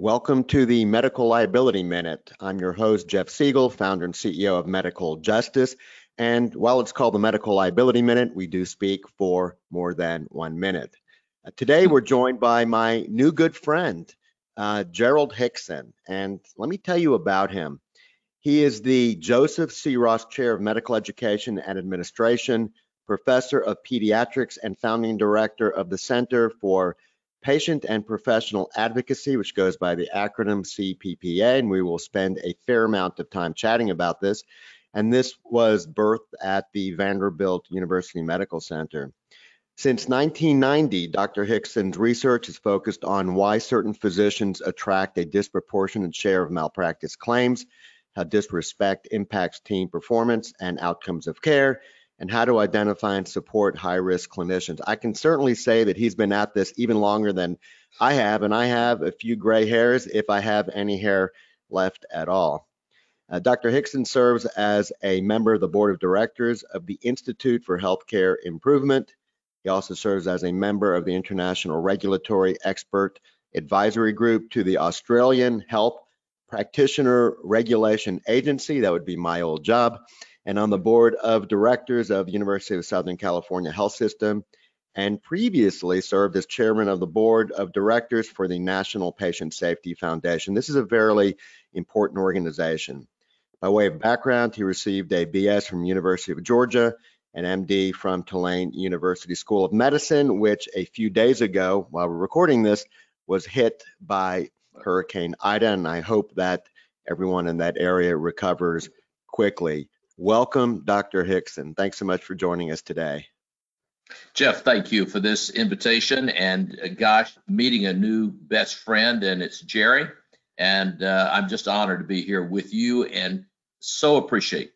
Welcome to the Medical Liability Minute. I'm your host, Jeff Segal, founder and CEO of Medical Justice. And while it's called the Medical Liability Minute, we do speak for more than one minute. Uh, today, we're joined by my new good friend, uh, Gerald Hickson. And let me tell you about him. He is the Joseph C. Ross Chair of Medical Education and Administration, professor of pediatrics, and founding director of the Center for patient and professional advocacy, which goes by the acronym CPPA, and we will spend a fair amount of time chatting about this. And this was birthed at the Vanderbilt University Medical Center. Since 1990, Dr. Hickson's research has focused on why certain physicians attract a disproportionate share of malpractice claims, how disrespect impacts team performance and outcomes of care, and how to identify and support high risk clinicians. I can certainly say that he's been at this even longer than I have, and I have a few gray hairs if I have any hair left at all. Uh, Dr. Hickson serves as a member of the board of directors of the Institute for Healthcare Improvement. He also serves as a member of the International Regulatory Expert Advisory Group to the Australian Health Practitioner Regulation Agency. That would be my old job and on the board of directors of University of Southern California Health System, and previously served as chairman of the board of directors for the National Patient Safety Foundation. This is a very important organization. By way of background, he received a BS from University of Georgia, an MD from Tulane University School of Medicine, which a few days ago, while we're recording this, was hit by Hurricane Ida, and I hope that everyone in that area recovers quickly. Welcome, Dr. Hickson. Thanks so much for joining us today. Jeff, thank you for this invitation. And uh, gosh, meeting a new best friend, and it's Jerry. And uh, I'm just honored to be here with you and so appreciate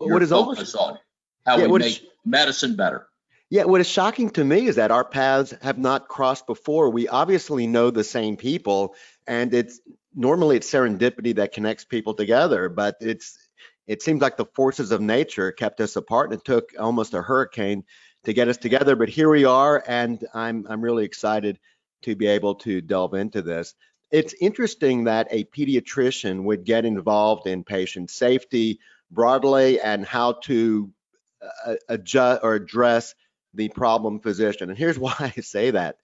your what is almost, on how yeah, we make is, medicine better. Yeah, what is shocking to me is that our paths have not crossed before. We obviously know the same people, and it's normally it's serendipity that connects people together, but it's it seems like the forces of nature kept us apart and it took almost a hurricane to get us together. But here we are, and I'm I'm really excited to be able to delve into this. It's interesting that a pediatrician would get involved in patient safety broadly and how to uh, adjust or address the problem physician. And here's why I say that.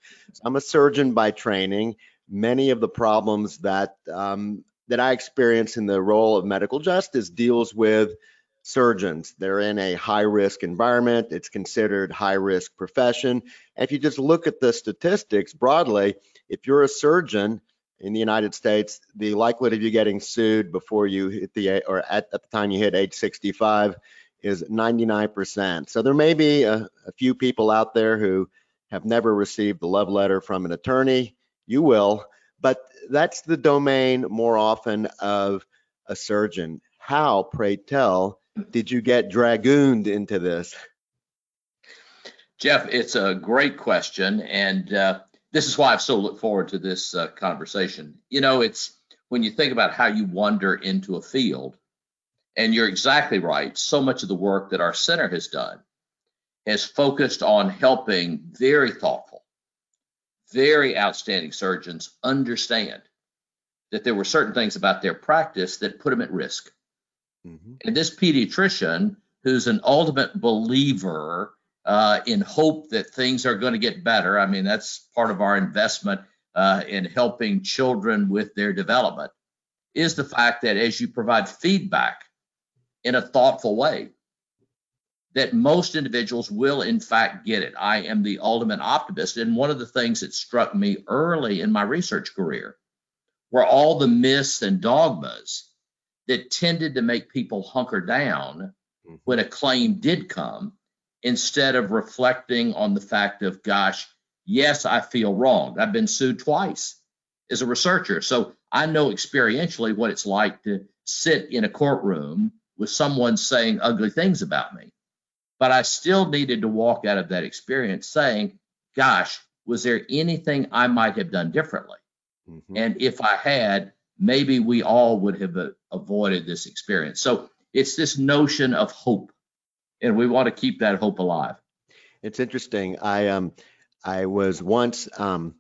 I'm a surgeon by training. Many of the problems that um, that I experience in the role of medical justice deals with surgeons. They're in a high risk environment. It's considered high risk profession. If you just look at the statistics broadly, if you're a surgeon in the United States, the likelihood of you getting sued before you hit the or at, at the time you hit age 65 is 99%. So there may be a, a few people out there who have never received a love letter from an attorney. You will, but that's the domain more often of a surgeon. How, pray tell, did you get dragooned into this? Jeff, it's a great question, and uh, this is why I've so looked forward to this uh, conversation. You know, it's when you think about how you wander into a field, and you're exactly right. So much of the work that our center has done has focused on helping very thoughtful, very outstanding surgeons understand that there were certain things about their practice that put them at risk. Mm-hmm. And this pediatrician, who's an ultimate believer uh, in hope that things are going to get better, I mean, that's part of our investment uh, in helping children with their development, is the fact that as you provide feedback in a thoughtful way, that most individuals will in fact get it. I am the ultimate optimist. And one of the things that struck me early in my research career were all the myths and dogmas that tended to make people hunker down mm-hmm. when a claim did come instead of reflecting on the fact of, gosh, yes, I feel wronged. I've been sued twice as a researcher. So I know experientially what it's like to sit in a courtroom with someone saying ugly things about me. But I still needed to walk out of that experience saying, gosh, was there anything I might have done differently? Mm-hmm. And if I had, maybe we all would have avoided this experience. So it's this notion of hope, and we want to keep that hope alive. It's interesting. I um I was once um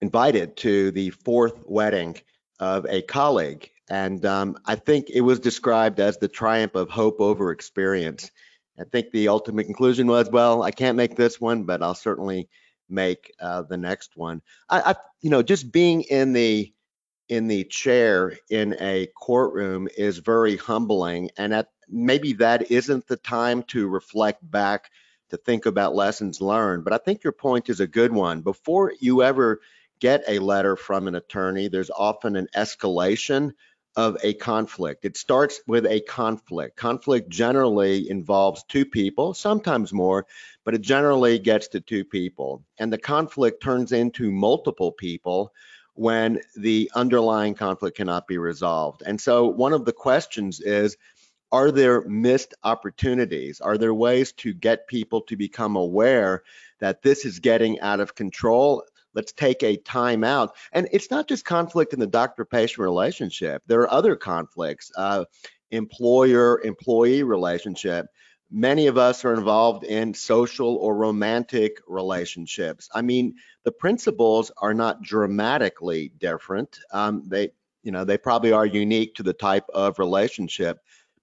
invited to the fourth wedding of a colleague. And um, I think it was described as the triumph of hope over experience. I think the ultimate conclusion was, well, I can't make this one, but I'll certainly make uh, the next one. I, I, you know, just being in the in the chair in a courtroom is very humbling, and at, maybe that isn't the time to reflect back to think about lessons learned. But I think your point is a good one. Before you ever get a letter from an attorney, there's often an escalation of a conflict. It starts with a conflict. Conflict generally involves two people, sometimes more, but it generally gets to two people. And the conflict turns into multiple people when the underlying conflict cannot be resolved. And so one of the questions is, are there missed opportunities? Are there ways to get people to become aware that this is getting out of control? Let's take a time out. And it's not just conflict in the doctor patient relationship, there are other conflicts, uh, employer employee relationship. Many of us are involved in social or romantic relationships. I mean, the principles are not dramatically different. Um, they, you know, they probably are unique to the type of relationship.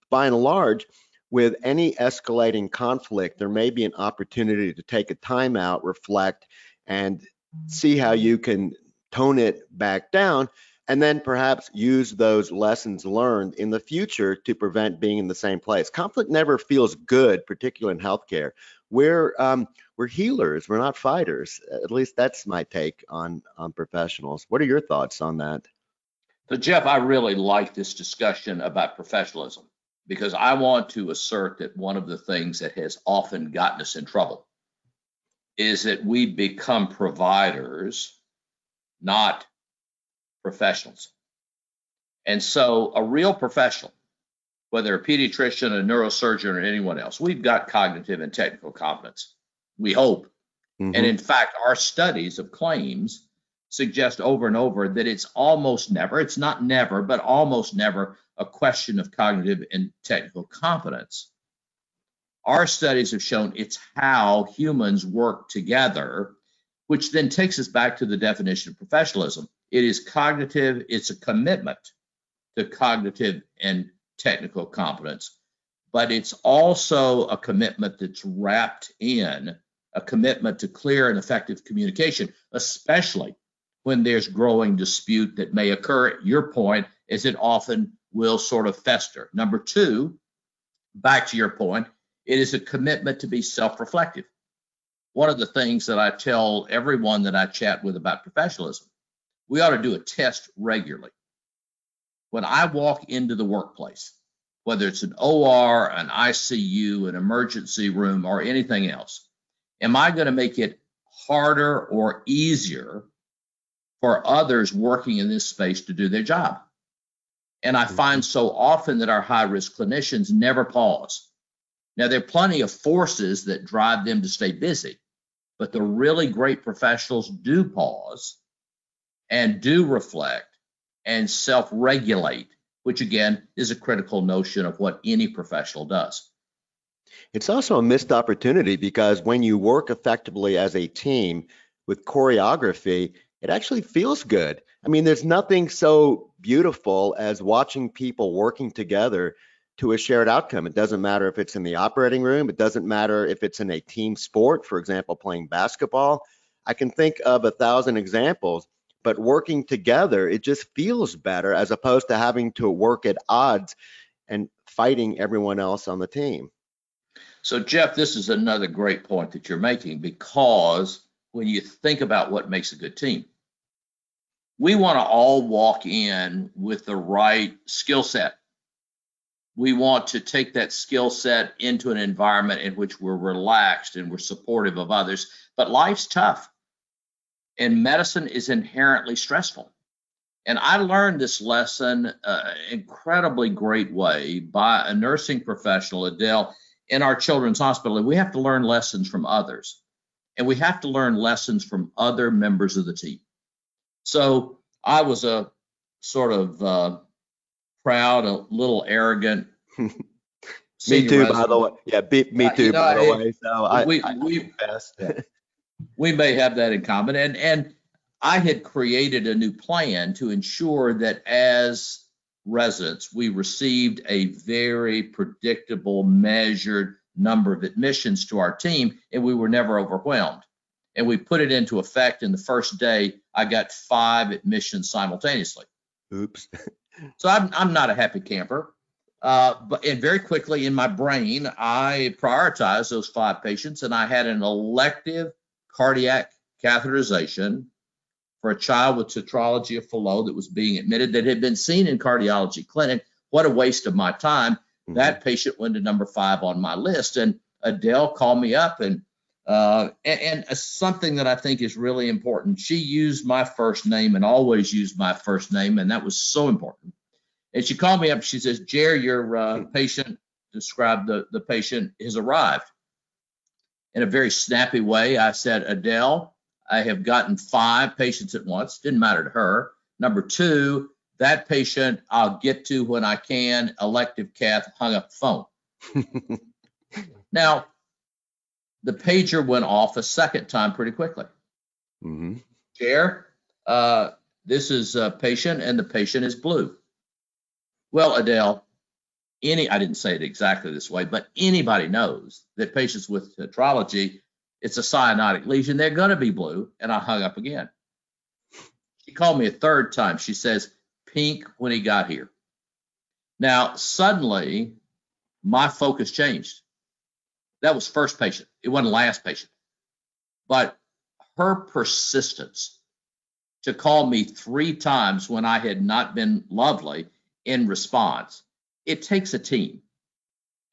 By and large, with any escalating conflict, there may be an opportunity to take a timeout, reflect, and see how you can tone it back down and then perhaps use those lessons learned in the future to prevent being in the same place. Conflict never feels good, particularly in healthcare. We're um, we're healers, we're not fighters. At least that's my take on on professionals. What are your thoughts on that? So Jeff, I really like this discussion about professionalism because I want to assert that one of the things that has often gotten us in trouble is that we become providers, not professionals. And so a real professional, whether a pediatrician, a neurosurgeon, or anyone else, we've got cognitive and technical competence. We hope. Mm-hmm. And in fact, our studies of claims suggest over and over that it's almost never, it's not never, but almost never a question of cognitive and technical competence. Our studies have shown it's how humans work together, which then takes us back to the definition of professionalism. It is cognitive, it's a commitment to cognitive and technical competence, but it's also a commitment that's wrapped in a commitment to clear and effective communication, especially when there's growing dispute that may occur. Your point is it often will sort of fester. Number two, back to your point, it is a commitment to be self reflective. One of the things that I tell everyone that I chat with about professionalism, we ought to do a test regularly. When I walk into the workplace, whether it's an OR, an ICU, an emergency room, or anything else, am I going to make it harder or easier for others working in this space to do their job? And I find mm-hmm. so often that our high risk clinicians never pause now, there are plenty of forces that drive them to stay busy, but the really great professionals do pause and do reflect and self regulate, which again is a critical notion of what any professional does. It's also a missed opportunity because when you work effectively as a team with choreography, it actually feels good. I mean, there's nothing so beautiful as watching people working together to a shared outcome. It doesn't matter if it's in the operating room, it doesn't matter if it's in a team sport, for example, playing basketball. I can think of a thousand examples, but working together, it just feels better as opposed to having to work at odds and fighting everyone else on the team. So, Jeff, this is another great point that you're making because when you think about what makes a good team, we want to all walk in with the right skill set we want to take that skill set into an environment in which we're relaxed and we're supportive of others. But life's tough, and medicine is inherently stressful. And I learned this lesson uh, incredibly great way by a nursing professional, Adele, in our children's hospital. And We have to learn lessons from others, and we have to learn lessons from other members of the team. So I was a sort of uh, proud, a little arrogant. me too, by the way. Yeah, be, me uh, too, uh, you know, by the way. So I, we, I, we, we may have that in common. And and I had created a new plan to ensure that as residents, we received a very predictable, measured number of admissions to our team, and we were never overwhelmed. And we put it into effect. In the first day, I got five admissions simultaneously. Oops. So I'm, I'm not a happy camper. Uh, but and very quickly in my brain, I prioritized those five patients, and I had an elective cardiac catheterization for a child with tetralogy of Fallot that was being admitted that had been seen in cardiology clinic. What a waste of my time. Mhm. That patient went to number five on my list, and Adele called me up and uh, and, and something that I think is really important. She used my first name and always used my first name, and that was so important. And she called me up. She says, "Jerry, your uh, patient described the the patient has arrived." In a very snappy way, I said, "Adele, I have gotten five patients at once. Didn't matter to her. Number two, that patient I'll get to when I can. Elective cath hung up the phone. Now, the pager went off a second time pretty quickly. hmm Chair, uh, this is a patient and the patient is blue. Well, Adele, any, I didn't say it exactly this way, but anybody knows that patients with tetralogy, it's a cyanotic lesion, they're gonna be blue, and I hung up again. She called me a third time. She says, pink when he got here. Now, suddenly, my focus changed. That was first patient. It wasn't last patient. But her persistence to call me three times when I had not been lovely in response, it takes a team.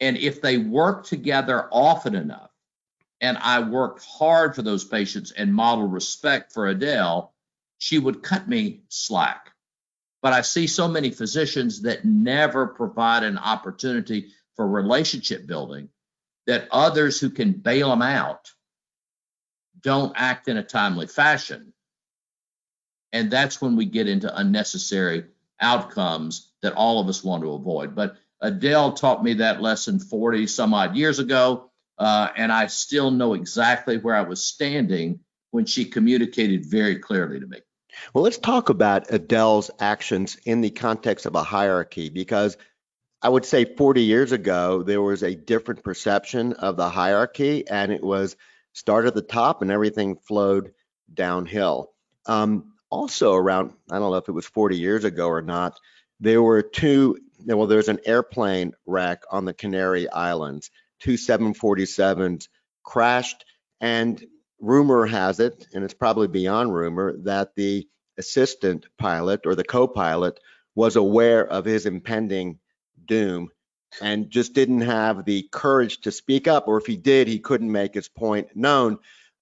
And if they work together often enough, and I worked hard for those patients and model respect for Adele, she would cut me slack. But I see so many physicians that never provide an opportunity for relationship building that others who can bail them out don't act in a timely fashion. And that's when we get into unnecessary outcomes that all of us want to avoid. But Adele taught me that lesson 40 some odd years ago. Uh, and I still know exactly where I was standing when she communicated very clearly to me. Well, let's talk about Adele's actions in the context of a hierarchy because I would say 40 years ago, there was a different perception of the hierarchy and it was start at the top and everything flowed downhill. Um, also, around, I don't know if it was 40 years ago or not, there were two, well, there was an airplane wreck on the Canary Islands. Two 747s crashed, and rumor has it, and it's probably beyond rumor, that the assistant pilot or the co pilot was aware of his impending doom and just didn't have the courage to speak up, or if he did, he couldn't make his point known.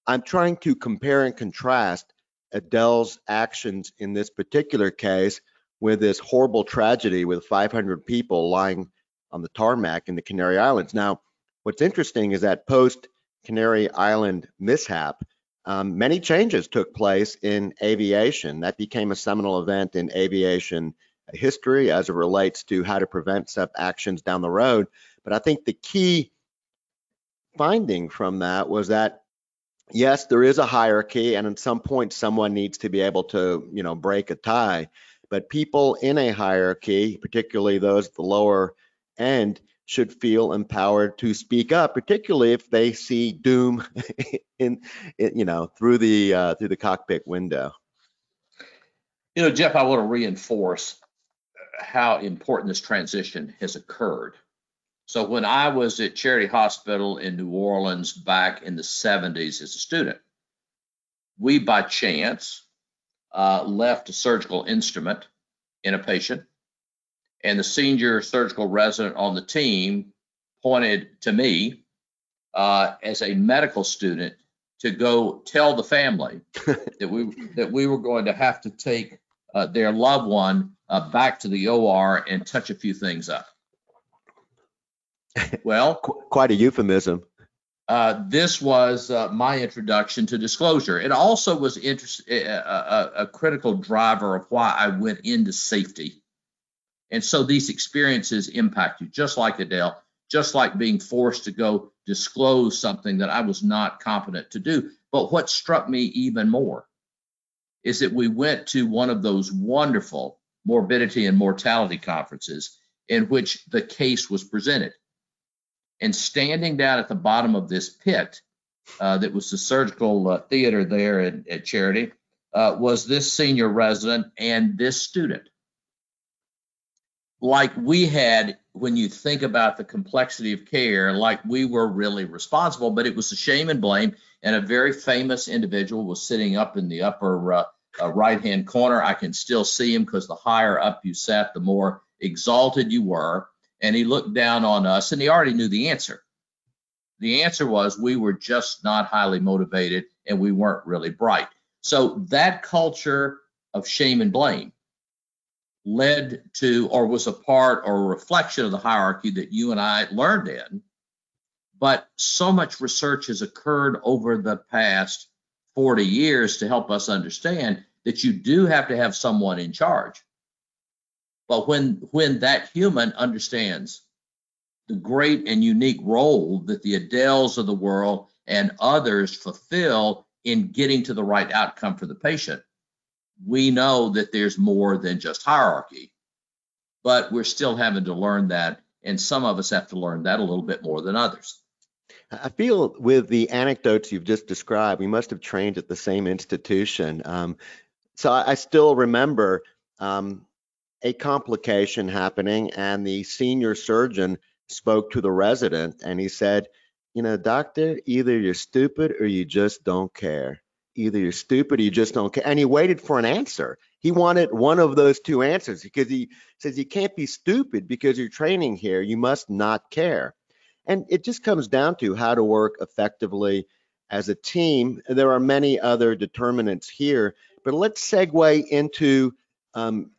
I'm trying to compare and contrast Adele's actions in this particular case with this horrible tragedy with 500 people lying on the tarmac in the Canary Islands. Now, what's interesting is that post Canary Island mishap, um, many changes took place in aviation. That became a seminal event in aviation history as it relates to how to prevent such actions down the road. But I think the key finding from that was that yes, there is a hierarchy, and at some point, someone needs to be able to, you know, break a tie. But people in a hierarchy, particularly those at the lower end, should feel empowered to speak up, particularly if they see doom in, in you know, through the uh, through the cockpit window. You know, Jeff, I want to reinforce how important this transition has occurred. So when I was at Charity Hospital in New Orleans back in the 70s as a student, we by chance uh, left a surgical instrument in a patient, and the senior surgical resident on the team pointed to me uh, as a medical student to go tell the family that we that we were going to have to take uh, their loved one uh, back to the OR and touch a few things up. Well, Qu- quite a euphemism. uh, this was uh, my introduction to disclosure. It also was interest, a, a, a critical driver of why I went into safety. And so these experiences impact you, just like Adele, just like being forced to go disclose something that I was not competent to do. But what struck me even more is that we went to one of those wonderful morbidity and mortality conferences in which the case was presented. And standing down at the bottom of this pit uh, that was the surgical uh, theater there at, at Charity uh, was this senior resident and this student. Like we had, when you think about the complexity of care, like we were really responsible, but it was a shame and blame. And a very famous individual was sitting up in the upper uh, uh, right hand corner. I can still see him because the higher up you sat, the more exalted you were. And he looked down on us and he already knew the answer. The answer was we were just not highly motivated and we weren't really bright. So that culture of shame and blame led to or was a part or a reflection of the hierarchy that you and I learned in. But so much research has occurred over the past 40 years to help us understand that you do have to have someone in charge. But when when that human understands the great and unique role that the Adeles of the world and others fulfill in getting to the right outcome for the patient, we know that there's more than just hierarchy. But we're still having to learn that, and some of us have to learn that a little bit more than others. I feel with the anecdotes you've just described, we must have trained at the same institution. Um, so I, I, still remember um, a complication happening, and the senior surgeon spoke to the resident and he said, You know, doctor, either you're stupid or you just don't care. Either you're stupid or you just don't care. And he waited for an answer. He wanted one of those two answers because he says you can't be stupid because you're training here. You must not care. And it just comes down to how to work effectively as a team. There are many other determinants here, but let's segue into um,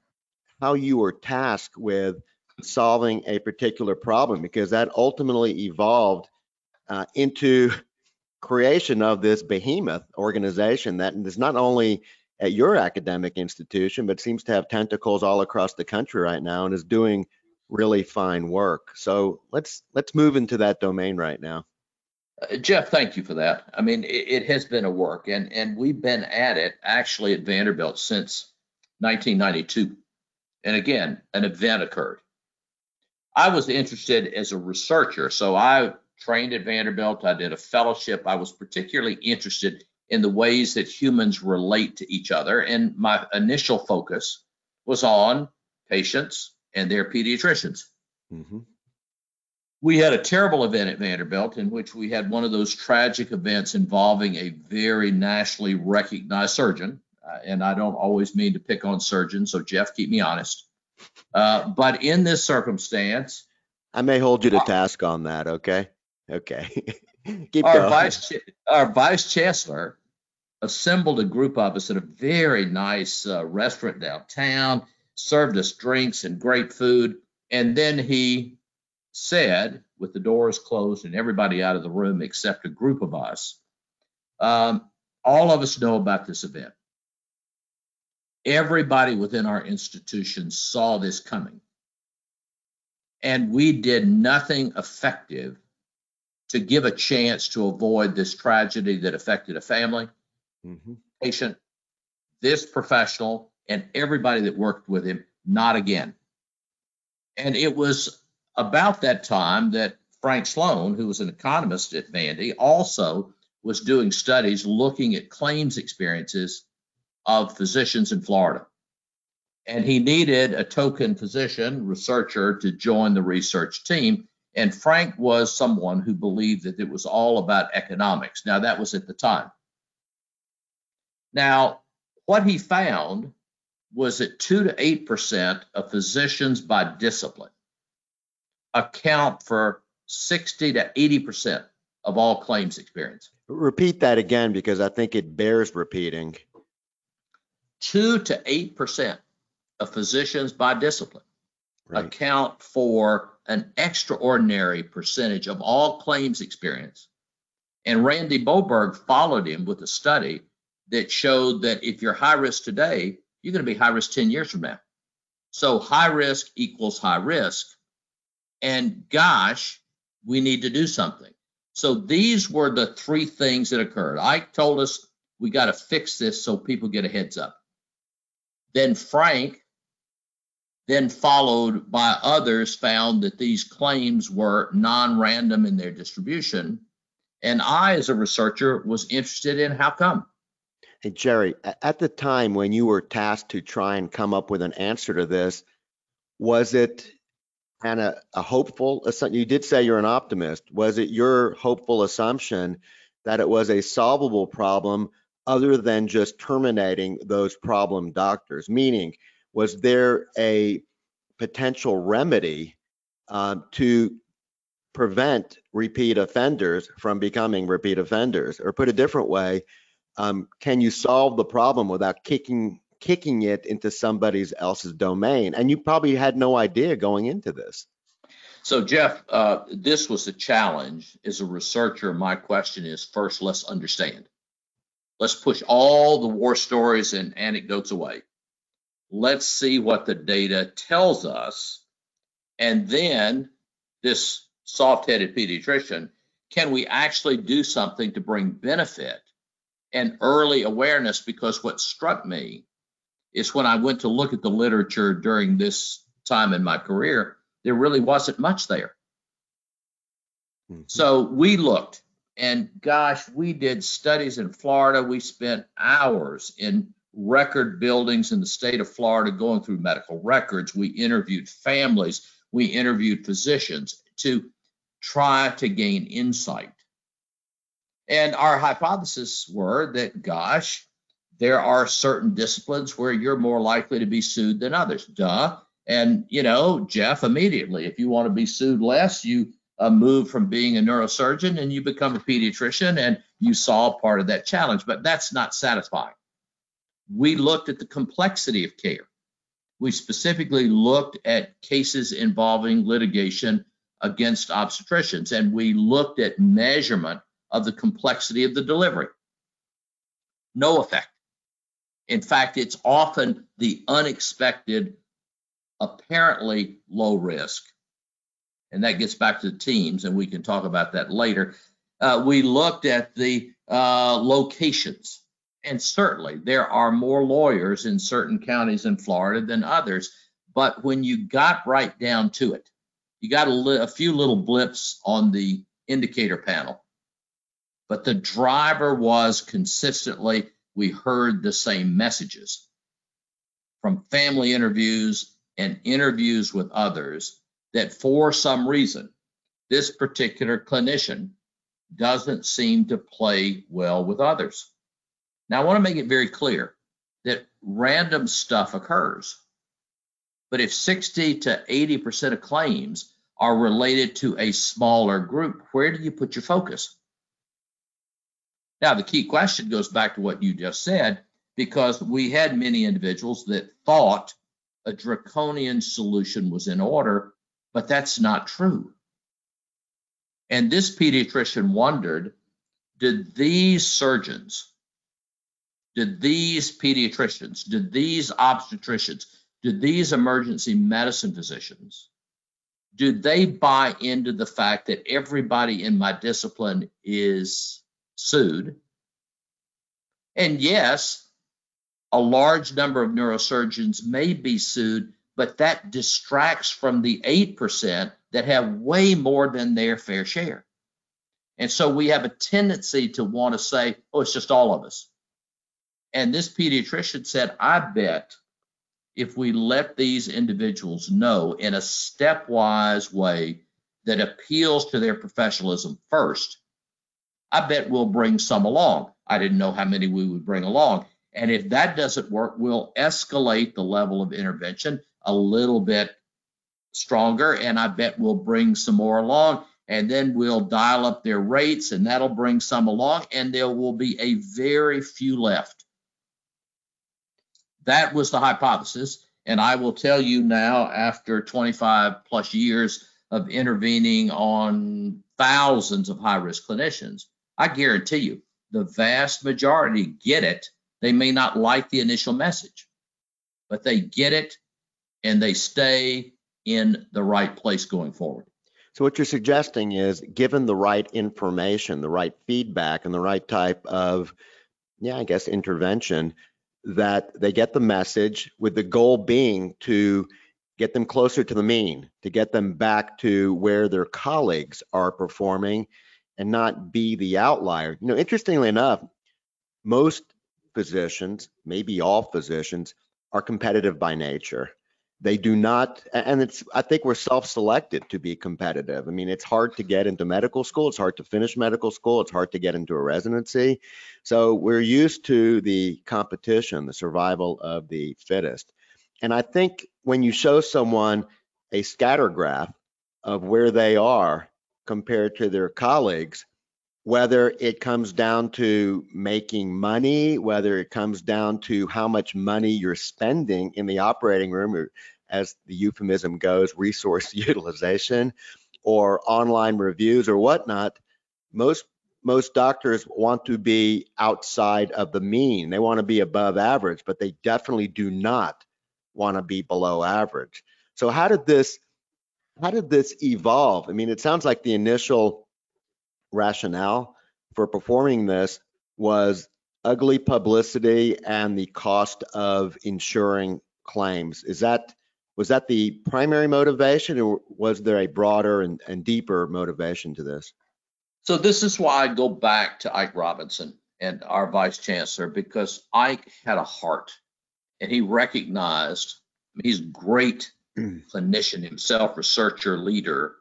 how you were tasked with solving a particular problem because that ultimately evolved uh, into creation of this behemoth organization that is not only at your academic institution but seems to have tentacles all across the country right now and is doing really fine work. So let's let's move into that domain right now. Uh, jeff thank you for that. I mean it, it has been a work and and we've been at it actually at vanderbilt since 1992 and again an event occurred. I was interested as a researcher. So I trained at Vanderbilt. I did a fellowship. I was particularly interested in the ways that humans relate to each other. And my initial focus was on patients and their pediatricians. Mm-hmm. We had a terrible event at Vanderbilt in which we had one of those tragic events involving a very nationally recognized surgeon. Uh, and I don't always mean to pick on surgeons, so Jeff, keep me honest. Uh, but in this circumstance, I may hold you to task on that. Okay. Okay. Keep our going. vice our vice chancellor assembled a group of us at a very nice uh, restaurant downtown, served us drinks and great food, and then he said, with the doors closed and everybody out of the room except a group of us, um, all of us know about this event. Everybody within our institution saw this coming. And we did nothing effective to give a chance to avoid this tragedy that affected a family, mm-hmm. patient, this professional, and everybody that worked with him. Not again. And it was about that time that Frank Sloan, who was an economist at Vandy, also was doing studies looking at claims experiences of physicians in Florida. And he needed a token physician researcher to join the research team. And Frank was someone who believed that it was all about economics. Now, that was at the time. Now, what he found was that 2 to 8% of physicians by discipline account for 60 to 80% of all claims experience. Repeat that again because I think it bears repeating two to eight percent of physicians by discipline right. account for an extraordinary percentage of all claims experience. And Randy Bovbjerg followed him with a study that showed that if you're high risk today, you're going to be high risk 10 years from now. So high risk equals high risk. And gosh, we need to do something. So these were the three things that occurred. Ike told us We got to fix this so people get a heads up. Then Frank, then followed by others, found that these claims were non-random in their distribution. And I, as a researcher, was interested in how come. Hey, Jerry, at the time when you were tasked to try and come up with an answer to this, was it kind of a hopeful, you did say you're an optimist. Was it your hopeful assumption that it was a solvable problem other than just terminating those problem doctors? Meaning, was there a potential remedy uh, to prevent repeat offenders from becoming repeat offenders? Or put a different way, um, can you solve the problem without kicking kicking it into somebody else's domain? And you probably had no idea going into this. So Jeff, uh, this was a challenge. As a researcher, my question is first, let's understand. Let's push all the war stories and anecdotes away. Let's see what the data tells us. And then this soft-headed pediatrician, can we actually do something to bring benefit and early awareness? Because what struck me is when I went to look at the literature during this time in my career, there really wasn't much there. Mhm. So we looked, and gosh, we did studies in Florida. We spent hours in record buildings in the state of Florida going through medical records. We interviewed families, we interviewed physicians to try to gain insight. And our hypotheses were that, gosh, there are certain disciplines where you're more likely to be sued than others. Duh. And, you know, Jeff, immediately, if you want to be sued less, you uh, move from being a neurosurgeon and you become a pediatrician and you solve part of that challenge. But that's not satisfying. We looked at the complexity of care. We specifically looked at cases involving litigation against obstetricians, and we looked at measurement of the complexity of the delivery. No effect. In fact, it's often the unexpected, apparently low risk. And that gets back to the teams, and we can talk about that later. Uh, we looked at the uh, locations, and certainly there are more lawyers in certain counties in Florida than others. But when you got right down to it, you got a, li- a few little blips on the indicator panel. But the driver was consistently we heard the same messages from family interviews and interviews with others that for some reason, this particular clinician doesn't seem to play well with others. Now, I want to make it very clear that random stuff occurs. But if 60 to 80% of claims are related to a smaller group, where do you put your focus? Now, the key question goes back to what you just said, because we had many individuals that thought a draconian solution was in order, but that's not true. And this pediatrician wondered did these surgeons, did these pediatricians, did these obstetricians, did these emergency medicine physicians, do they buy into the fact that everybody in my discipline is sued. And yes, a large number of neurosurgeons may be sued, but that distracts from the 8% that have way more than their fair share. And so we have a tendency to want to say, oh, it's just all of us. And this pediatrician said, I bet if we let these individuals know in a stepwise way that appeals to their professionalism first, I bet we'll bring some along. I didn't know how many we would bring along. And if that doesn't work, we'll escalate the level of intervention a little bit stronger. And I bet we'll bring some more along. And then we'll dial up their rates, and that'll bring some along. And there will be a very few left. That was the hypothesis. And I will tell you now, after 25 plus years of intervening on thousands of high risk clinicians, I guarantee you the vast majority get it. They may not like the initial message, but they get it and they stay in the right place going forward. So what you're suggesting is given the right information, the right feedback and the right type of, yeah, I guess intervention that they get the message with the goal being to get them closer to the mean, to get them back to where their colleagues are performing and not be the outlier. You know, interestingly enough, most physicians, maybe all physicians, are competitive by nature. They do not, and it's, I think we're self-selected to be competitive. I mean, it's hard to get into medical school. It's hard to finish medical school. It's hard to get into a residency. So we're used to the competition, the survival of the fittest. And I think when you show someone a scatter graph of where they are compared to their colleagues, whether it comes down to making money, whether it comes down to how much money you're spending in the operating room, or as the euphemism goes, resource utilization, or online reviews or whatnot, most most doctors want to be outside of the mean. They want to be above average, but they definitely do not want to be below average. So how did this how did this evolve? I mean, it sounds like the initial rationale for performing this was ugly publicity and the cost of insuring claims. Is that was that the primary motivation or was there a broader and, and deeper motivation to this? So this is why I go back to Ike Robinson and our vice chancellor because Ike had a heart and he recognized he's great clinician himself, researcher, leader,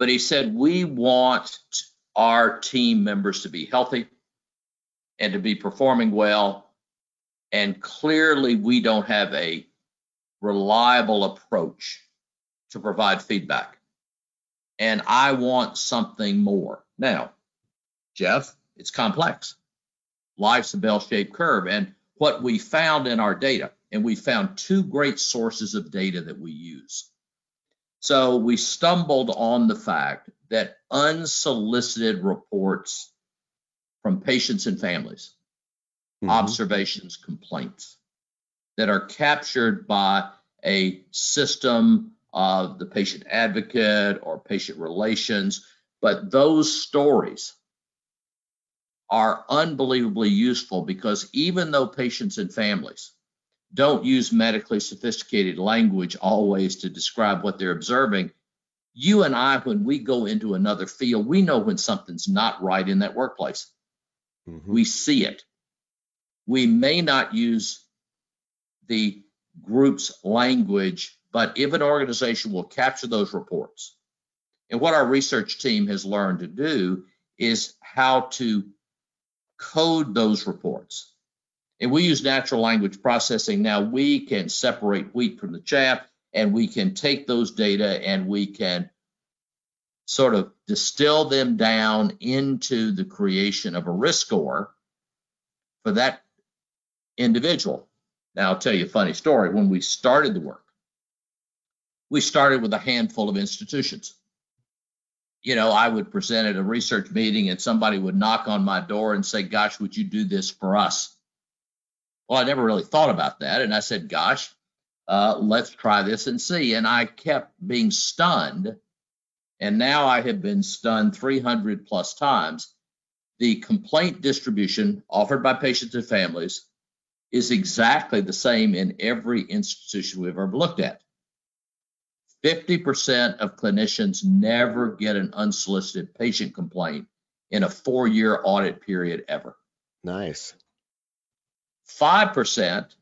but he said, we want our team members to be healthy and to be performing well. And clearly, we don't have a reliable approach to provide feedback. And I want something more. Now, Jeff, it's complex. Life's a bell shaped curve. And what we found in our data, and we found two great sources of data that we use. So we stumbled on the fact that unsolicited reports from patients and families, mm-hmm. observations, complaints that are captured by a system of the patient advocate or patient relations, but those stories are unbelievably useful because even though patients and families don't use medically sophisticated language always to describe what they're observing. You and I, when we go into another field, we know when something's not right in that workplace. Mm-hmm. We see it. We may not use the group's language, but if an organization will capture those reports, and what our research team has learned to do is how to code those reports and we use natural language processing. Now we can separate wheat from the chaff and we can take those data and we can sort of distill them down into the creation of a risk score for that individual. Now I'll tell you a funny story. When we started the work, we started with a handful of institutions. You know, I would present at a research meeting and somebody would knock on my door and say, Gosh, would you do this for us? Well, I never really thought about that. And I said, gosh, uh, let's try this and see. And I kept being stunned. And now I have been stunned 300 plus times. The complaint distribution offered by patients and families is exactly the same in every institution we've ever looked at. 50% of clinicians never get an unsolicited patient complaint in a four year audit period ever. Nice. 5%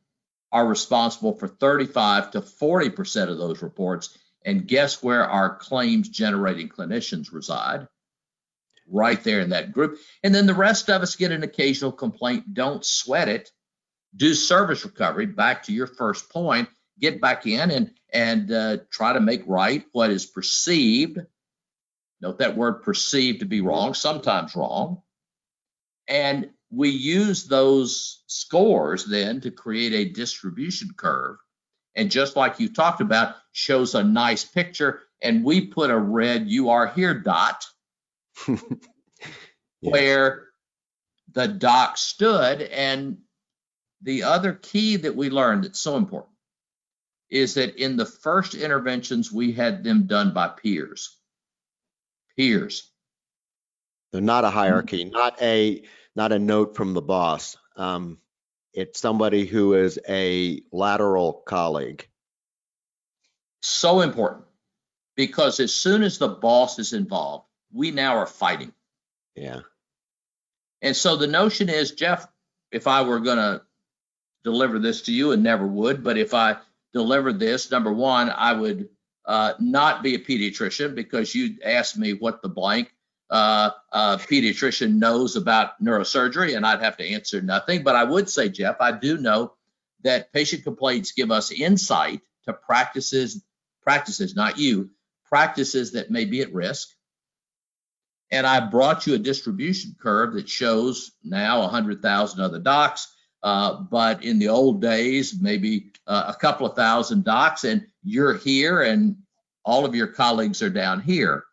are responsible for 35 to 40% of those reports. And guess where our claims generating clinicians reside? Right there in that group. And then the rest of us get an occasional complaint. Don't sweat it. Do service recovery. Back to your first point. Get back in and and uh, try to make right what is perceived. Note that word perceived to be wrong, sometimes wrong. And we use those scores then to create a distribution curve. And just like you talked about, shows a nice picture. And we put a red you are here dot yes. where the doc stood. And the other key that we learned that's so important is that in the first interventions, we had them done by peers. Peers. They're not a hierarchy, not a not a note from the boss. Um, it's somebody who is a lateral colleague. So important because as soon as the boss is involved, we now are fighting. Yeah. And so the notion is, Jeff, if I were going to deliver this to you and never would, but if I delivered this, number one, I would uh, not be a pediatrician because you asked me what the blank uh, uh, pediatrician knows about neurosurgery, and I'd have to answer nothing. But I would say, Jeff, I do know that patient complaints give us insight to practices, practices, not you, practices that may be at risk. And I brought you a distribution curve that shows now 100,000 other docs, uh, but in the old days, maybe uh, a couple of thousand docs, and you're here, and all of your colleagues are down here.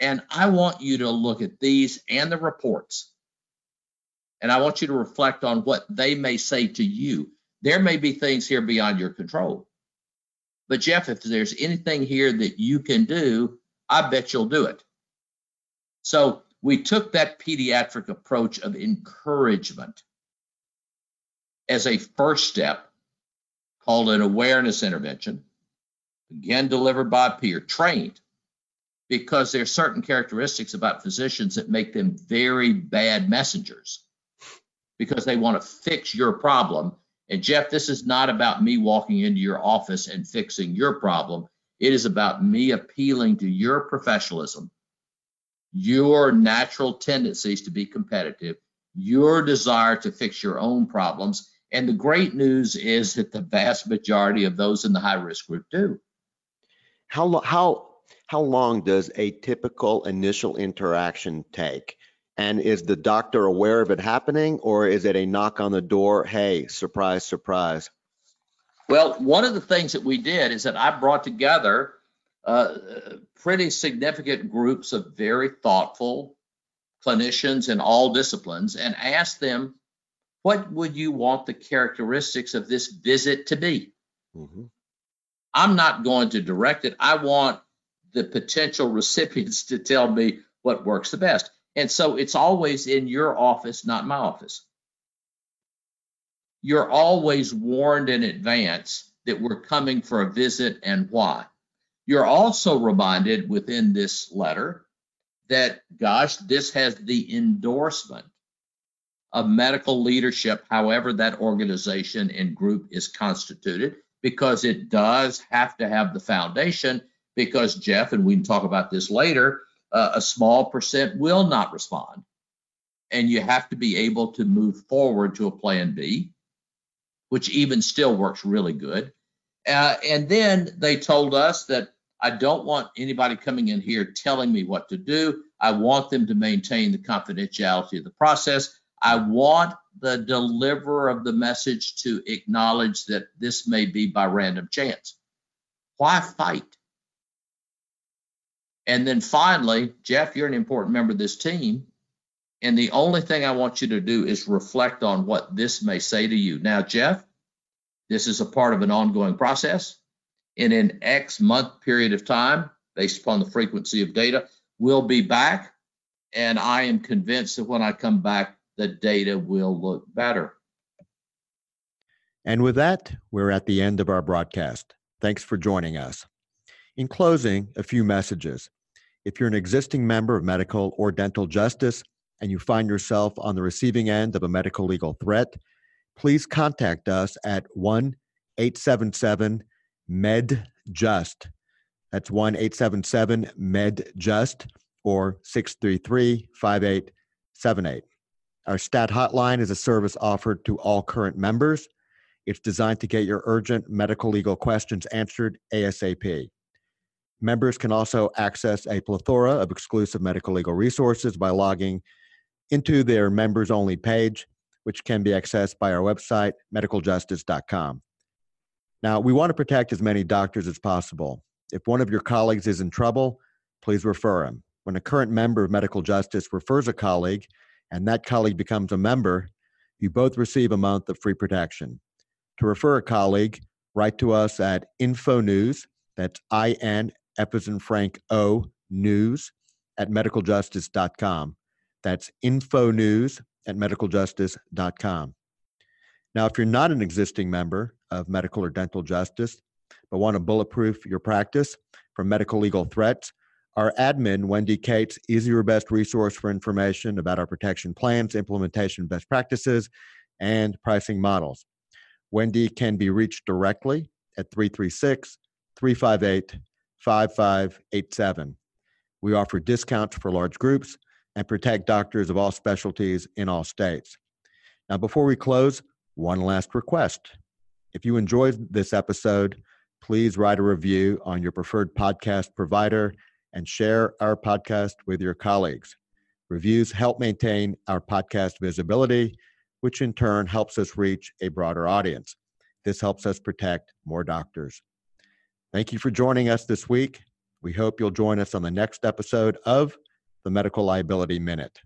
And I want you to look at these and the reports. And I want you to reflect on what they may say to you. There may be things here beyond your control. But Jeff, if there's anything here that you can do, I bet you'll do it. So we took that pediatric approach of encouragement as a first step called an awareness intervention, again delivered by a peer, trained, because there's certain characteristics about physicians that make them very bad messengers because they want to fix your problem. And Jeff, this is not about me walking into your office and fixing your problem. It is about me appealing to your professionalism, your natural tendencies to be competitive, your desire to fix your own problems. And the great news is that the vast majority of those in the high risk group do. How, how, how long does a typical initial interaction take? And is the doctor aware of it happening or is it a knock on the door? Hey, surprise, surprise. Well, one of the things that we did is that I brought together uh, pretty significant groups of very thoughtful clinicians in all disciplines and asked them, what would you want the characteristics of this visit to be? Mm-hmm. I'm not going to direct it. I want the potential recipients to tell me what works the best. And so it's always in your office, not my office. You're always warned in advance that we're coming for a visit and why. You're also reminded within this letter that, gosh, this has the endorsement of medical leadership, however that organization and group is constituted, because it does have to have the foundation. Because, Jeff, and we can talk about this later, uh, a small percent will not respond. And you have to be able to move forward to a plan B, which even still works really good. Uh, and then they told us that I don't want anybody coming in here telling me what to do. I want them to maintain the confidentiality of the process. I want the deliverer of the message to acknowledge that this may be by random chance. Why fight? And then finally, Jeff, you're an important member of this team. And the only thing I want you to do is reflect on what this may say to you. Now, Jeff, this is a part of an ongoing process. In an X month period of time, based upon the frequency of data, we'll be back. And I am convinced that when I come back, the data will look better. And with that, we're at the end of our broadcast. Thanks for joining us. In closing, a few messages. If you're an existing member of medical or dental justice and you find yourself on the receiving end of a medical legal threat, please contact us at 1 877 MedJust. That's 1 877 MedJust or 633 5878. Our STAT hotline is a service offered to all current members. It's designed to get your urgent medical legal questions answered ASAP. Members can also access a plethora of exclusive medical legal resources by logging into their members only page, which can be accessed by our website, medicaljustice.com. Now, we want to protect as many doctors as possible. If one of your colleagues is in trouble, please refer him. When a current member of medical justice refers a colleague and that colleague becomes a member, you both receive a month of free protection. To refer a colleague, write to us at infonews, that's I N As Frank O news at medicaljustice.com. That's info news at medicaljustice.com. Now, if you're not an existing member of Medical or Dental Justice, but want to bulletproof your practice from medical legal threats, our admin, Wendy Cates, is your best resource for information about our protection plans, implementation best practices, and pricing models. Wendy can be reached directly at 336 358 5587. We offer discounts for large groups and protect doctors of all specialties in all states. Now, before we close, one last request. If you enjoyed this episode, please write a review on your preferred podcast provider and share our podcast with your colleagues. Reviews help maintain our podcast visibility, which in turn helps us reach a broader audience. This helps us protect more doctors. Thank you for joining us this week. We hope you'll join us on the next episode of the Medical Liability Minute.